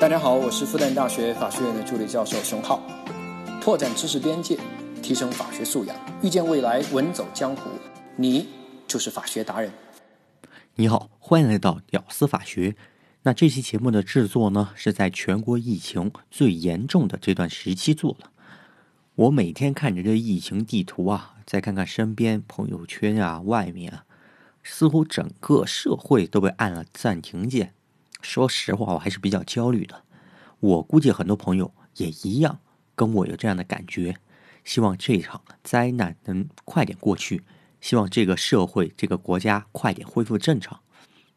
大家好，我是复旦大学法学院的助理教授熊浩，拓展知识边界，提升法学素养，遇见未来，稳走江湖，你就是法学达人。你好，欢迎来到屌丝法学。那这期节目的制作呢，是在全国疫情最严重的这段时期做的。我每天看着这疫情地图啊，再看看身边朋友圈啊，外面啊，似乎整个社会都被按了暂停键。说实话，我还是比较焦虑的。我估计很多朋友也一样，跟我有这样的感觉。希望这场灾难能快点过去，希望这个社会、这个国家快点恢复正常。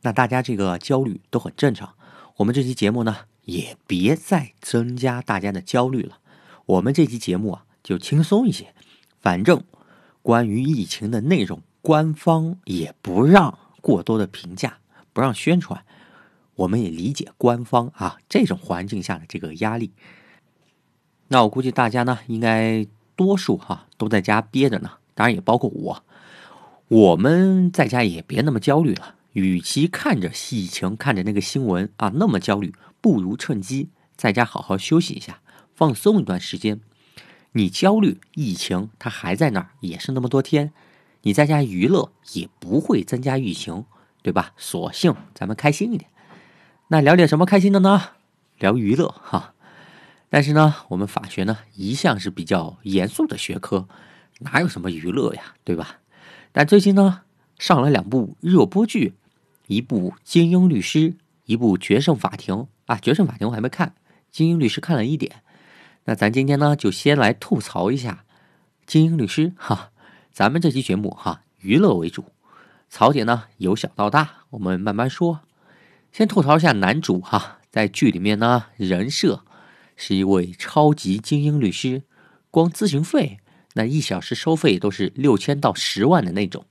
那大家这个焦虑都很正常。我们这期节目呢，也别再增加大家的焦虑了。我们这期节目啊，就轻松一些。反正关于疫情的内容，官方也不让过多的评价，不让宣传。我们也理解官方啊这种环境下的这个压力。那我估计大家呢，应该多数哈都在家憋着呢，当然也包括我。我们在家也别那么焦虑了，与其看着疫情、看着那个新闻啊那么焦虑，不如趁机在家好好休息一下，放松一段时间。你焦虑疫情，它还在那儿，也是那么多天，你在家娱乐也不会增加疫情，对吧？索性咱们开心一点。那聊点什么开心的呢？聊娱乐哈。但是呢，我们法学呢一向是比较严肃的学科，哪有什么娱乐呀，对吧？但最近呢上了两部热播剧，一部《精英律师》，一部《决胜法庭》啊，《决胜法庭》我还没看，《精英律师》看了一点。那咱今天呢就先来吐槽一下《精英律师》哈。咱们这期节目哈娱乐为主，槽点呢由小到大，我们慢慢说。先吐槽一下男主哈，在剧里面呢，人设是一位超级精英律师，光咨询费那一小时收费都是六千到十万的那种。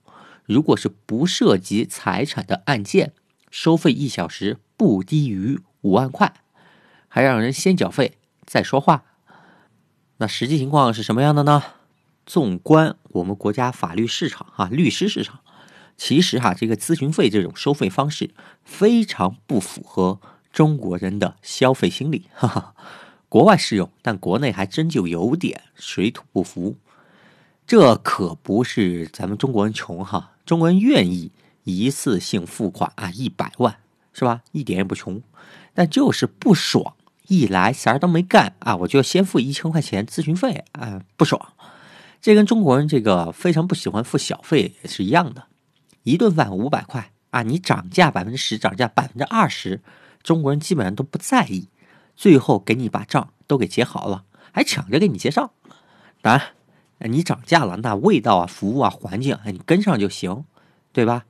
如果是不涉及财产的案件，收费一小时不低于五万块，还让人先缴费再说话。那实际情况是什么样的呢？纵观我们国家法律市场啊，律师市场。其实哈，这个咨询费这种收费方式非常不符合中国人的消费心理，哈哈。国外适用，但国内还真就有点水土不服。这可不是咱们中国人穷哈，中国人愿意一次性付款啊，一百万是吧？一点也不穷，但就是不爽。一来啥都没干啊，我就要先付一千块钱咨询费啊，不爽。这跟中国人这个非常不喜欢付小费是一样的。一顿饭五百块啊！你涨价百分之十，涨价百分之二十，中国人基本上都不在意。最后给你把账都给结好了，还抢着给你结账。当然，你涨价了，那味道啊、服务啊、环境，你跟上就行，对吧？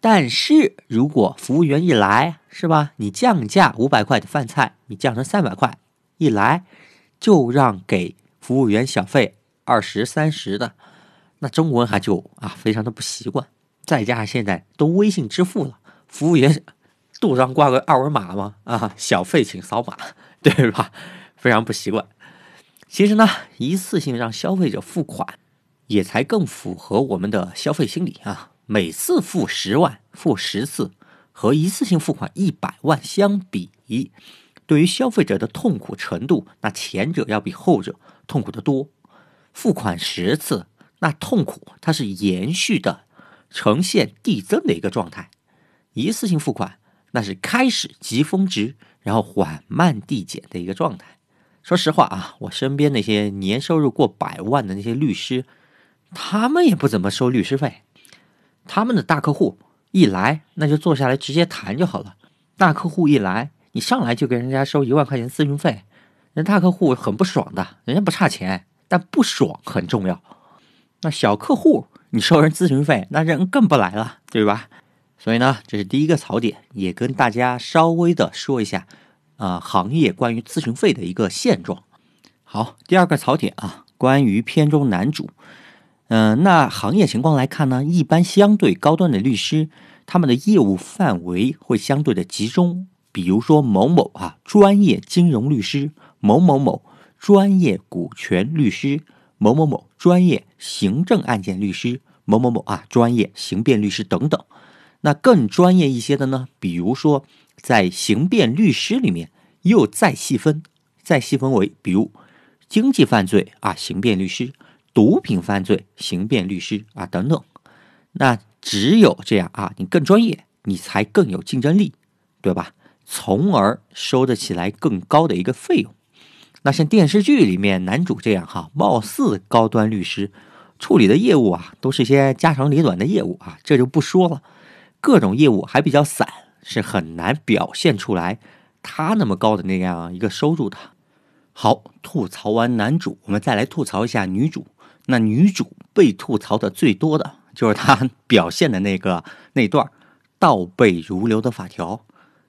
但是如果服务员一来，是吧？你降价五百块的饭菜，你降成三百块，一来就让给服务员小费二十三十的，那中国人还就啊，非常的不习惯。再加上现在都微信支付了，服务员肚上挂个二维码吗？啊，小费请扫码，对吧？非常不习惯。其实呢，一次性让消费者付款，也才更符合我们的消费心理啊。每次付十万，付十次，和一次性付款一百万相比，对于消费者的痛苦程度，那前者要比后者痛苦的多。付款十次，那痛苦它是延续的。呈现递增的一个状态，一次性付款那是开始即峰值，然后缓慢递减的一个状态。说实话啊，我身边那些年收入过百万的那些律师，他们也不怎么收律师费。他们的大客户一来，那就坐下来直接谈就好了。大客户一来，你上来就给人家收一万块钱咨询费，人大客户很不爽的，人家不差钱，但不爽很重要。那小客户。你收人咨询费，那人更不来了，对吧？所以呢，这是第一个槽点，也跟大家稍微的说一下，啊，行业关于咨询费的一个现状。好，第二个槽点啊，关于片中男主，嗯，那行业情况来看呢，一般相对高端的律师，他们的业务范围会相对的集中，比如说某某啊，专业金融律师，某某某专业股权律师。某某某专业行政案件律师，某某某啊专业刑辩律师等等。那更专业一些的呢？比如说，在刑辩律师里面又再细分，再细分为比如经济犯罪啊，刑辩律师；毒品犯罪，刑辩律师啊等等。那只有这样啊，你更专业，你才更有竞争力，对吧？从而收得起来更高的一个费用。那像电视剧里面男主这样哈，貌似高端律师，处理的业务啊，都是些家长里短的业务啊，这就不说了。各种业务还比较散，是很难表现出来他那么高的那样一个收入的。好，吐槽完男主，我们再来吐槽一下女主。那女主被吐槽的最多的就是她表现的那个那段倒背如流的法条。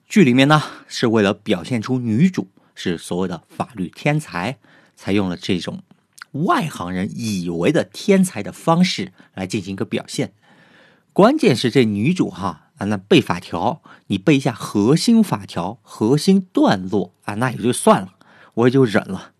剧里面呢，是为了表现出女主是所谓的法律天才，才用了这种外行人以为的天才的方式来进行一个表现。关键是这女主哈啊，那背法条，你背一下核心法条、核心段落啊，那也就算了，我也就忍了。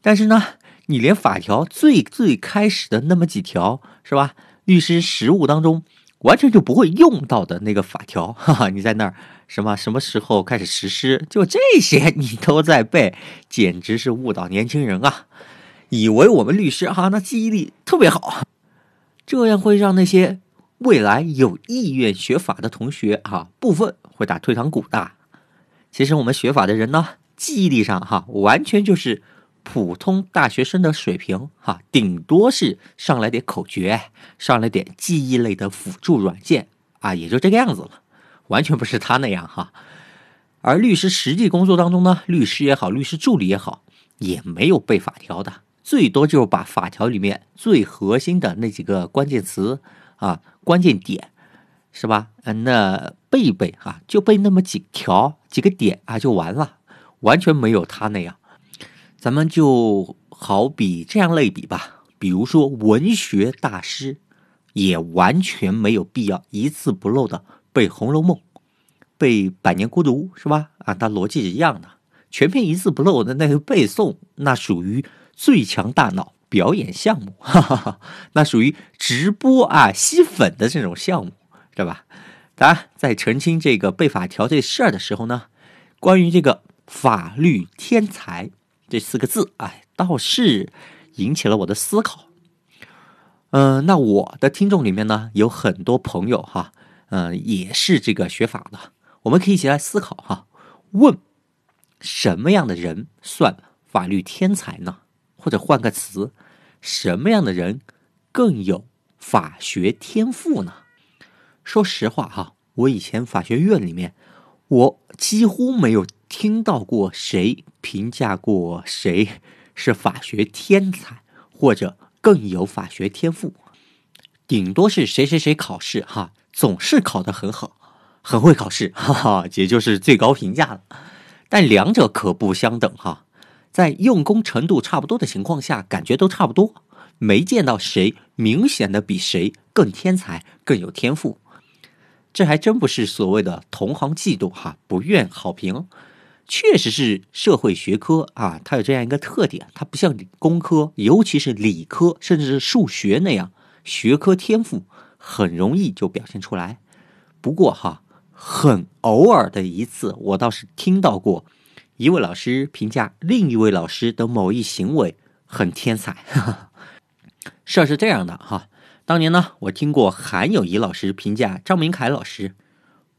但是呢，你连法条最最开始的那么几条是吧？律师实务当中完全就不会用到的那个法条，哈哈，你在那儿什么什么时候开始实施？就这些你都在背，简直是误导年轻人啊！以为我们律师哈那记忆力特别好，这样会让那些。未来有意愿学法的同学哈，部分会打退堂鼓的。其实我们学法的人呢，记忆力上哈，完全就是普通大学生的水平哈，顶多是上来点口诀，上来点记忆类的辅助软件啊，也就这个样子了，完全不是他那样哈。而律师实际工作当中呢，律师也好，律师助理也好，也没有背法条的，最多就是把法条里面最核心的那几个关键词。啊，关键点是吧？嗯，那背一背哈，就背那么几条几个点啊，就完了，完全没有他那样。咱们就好比这样类比吧，比如说文学大师，也完全没有必要一字不漏的背《红楼梦》，背《百年孤独》是吧？啊，它逻辑是一样的，全篇一字不漏的那个背诵，那属于最强大脑。表演项目，哈哈哈，那属于直播啊吸粉的这种项目，对吧？当然，在澄清这个背法条这事儿的时候呢，关于这个“法律天才”这四个字，哎，倒是引起了我的思考。嗯，那我的听众里面呢，有很多朋友哈，嗯，也是这个学法的，我们可以一起来思考哈，问什么样的人算法律天才呢？或者换个词，什么样的人更有法学天赋呢？说实话哈，我以前法学院里面，我几乎没有听到过谁评价过谁是法学天才，或者更有法学天赋。顶多是谁谁谁考试哈，总是考得很好，很会考试，哈哈，也就是最高评价了。但两者可不相等哈。在用功程度差不多的情况下，感觉都差不多，没见到谁明显的比谁更天才、更有天赋。这还真不是所谓的同行嫉妒哈，不愿好评。确实是社会学科啊，它有这样一个特点，它不像工科，尤其是理科，甚至是数学那样，学科天赋很容易就表现出来。不过哈，很偶尔的一次，我倒是听到过。一位老师评价另一位老师的某一行为很天才。事儿是这样的哈，当年呢，我听过韩友谊老师评价张明凯老师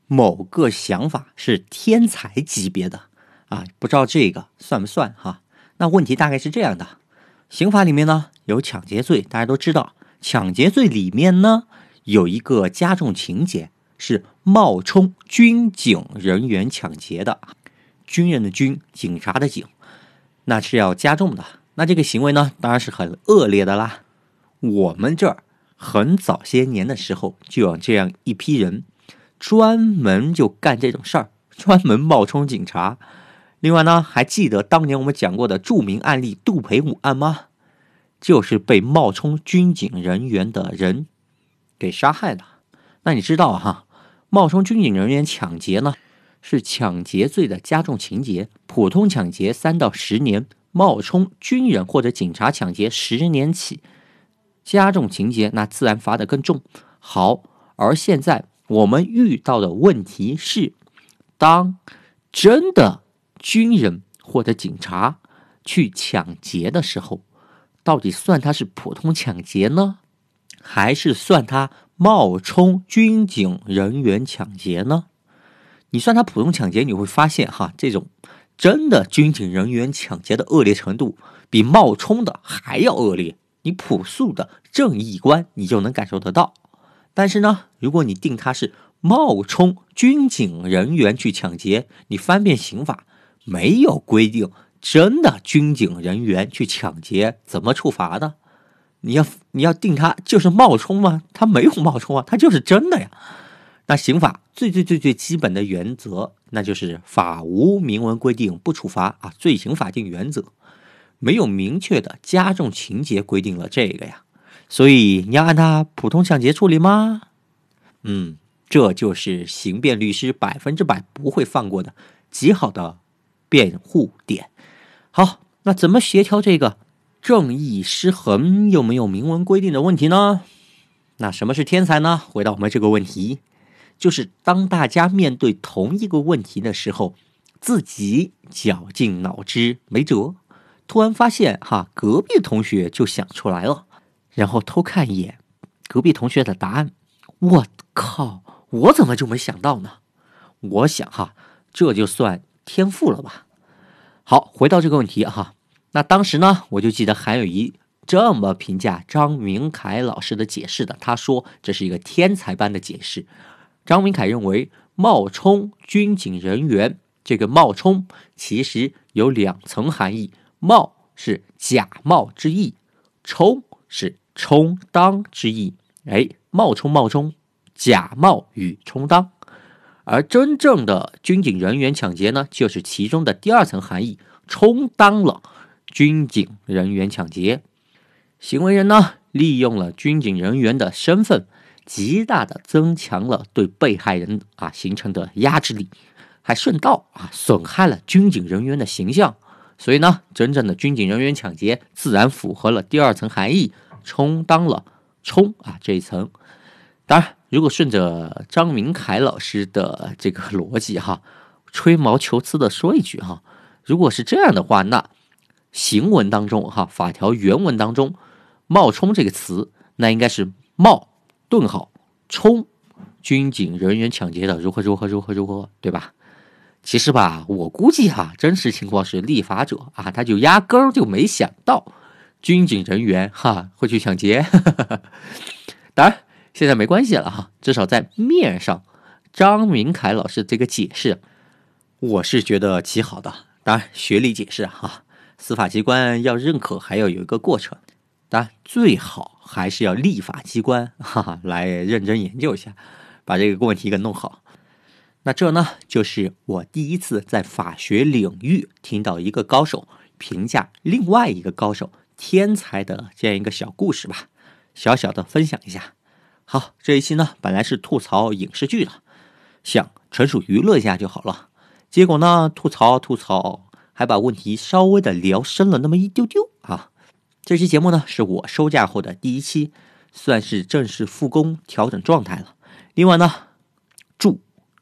某个想法是天才级别的啊，不知道这个算不算哈？那问题大概是这样的：刑法里面呢有抢劫罪，大家都知道，抢劫罪里面呢有一个加重情节是冒充军警人员抢劫的。军人的军，警察的警，那是要加重的。那这个行为呢，当然是很恶劣的啦。我们这儿很早些年的时候，就有这样一批人，专门就干这种事儿，专门冒充警察。另外呢，还记得当年我们讲过的著名案例杜培武案吗？就是被冒充军警人员的人给杀害的。那你知道哈，冒充军警人员抢劫呢？是抢劫罪的加重情节，普通抢劫三到十年，冒充军人或者警察抢劫十年起，加重情节那自然罚的更重。好，而现在我们遇到的问题是，当真的军人或者警察去抢劫的时候，到底算他是普通抢劫呢，还是算他冒充军警人员抢劫呢？你算他普通抢劫，你会发现哈，这种真的军警人员抢劫的恶劣程度比冒充的还要恶劣。你朴素的正义观，你就能感受得到。但是呢，如果你定他是冒充军警人员去抢劫，你翻遍刑法没有规定真的军警人员去抢劫怎么处罚的。你要你要定他就是冒充吗？他没有冒充啊，他就是真的呀。那刑法最最最最基本的原则，那就是法无明文规定不处罚啊，罪刑法定原则。没有明确的加重情节规定了这个呀，所以你要按他普通抢劫处理吗？嗯，这就是刑辩律师百分之百不会放过的极好的辩护点。好，那怎么协调这个正义失衡又没有明文规定的问题呢？那什么是天才呢？回到我们这个问题，就是当大家面对同一个问题的时候，自己绞尽脑汁没辙。突然发现，哈，隔壁同学就想出来了，然后偷看一眼隔壁同学的答案。我靠，我怎么就没想到呢？我想，哈，这就算天赋了吧。好，回到这个问题，哈，那当时呢，我就记得韩友谊这么评价张明凯老师的解释的，他说这是一个天才般的解释。张明凯认为，冒充军警人员，这个冒充其实有两层含义。冒是假冒之意，充是充当之意。哎，冒充冒充，假冒与充当。而真正的军警人员抢劫呢，就是其中的第二层含义，充当了军警人员抢劫。行为人呢，利用了军警人员的身份，极大的增强了对被害人啊形成的压制力，还顺道啊损害了军警人员的形象。所以呢，真正的军警人员抢劫自然符合了第二层含义，充当了充啊这一层。当然，如果顺着张明凯老师的这个逻辑哈，吹毛求疵的说一句哈，如果是这样的话，那行文当中哈，法条原文当中冒充这个词，那应该是冒顿号充军警人员抢劫的如何如何如何如何，对吧？其实吧，我估计哈，真实情况是立法者啊，他就压根儿就没想到军警人员哈会去抢劫。当然，现在没关系了哈，至少在面上，张明凯老师这个解释，我是觉得极好的。当然，学理解释哈，司法机关要认可，还要有一个过程。当然，最好还是要立法机关哈哈来认真研究一下，把这个问题给弄好。那这呢，就是我第一次在法学领域听到一个高手评价另外一个高手天才的这样一个小故事吧，小小的分享一下。好，这一期呢本来是吐槽影视剧的，想纯属娱乐一下就好了。结果呢，吐槽吐槽，还把问题稍微的聊深了那么一丢丢啊。这期节目呢是我收假后的第一期，算是正式复工调整状态了。另外呢，祝。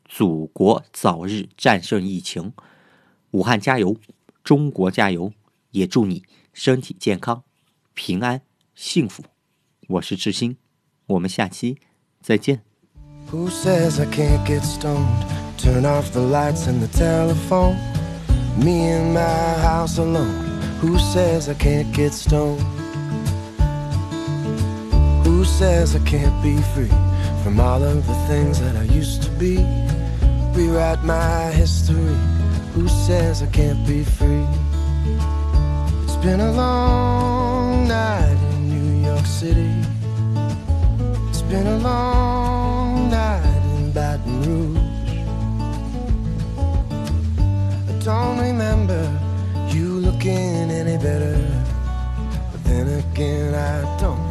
祖国早日战胜疫情，武汉加油，中国加油！也祝你身体健康、平安、幸福。我是志新，我们下期再见。rewrite my history. Who says I can't be free? It's been a long night in New York City. Been a long night in Baton Rouge. I don't remember you looking any better. But then again, I don't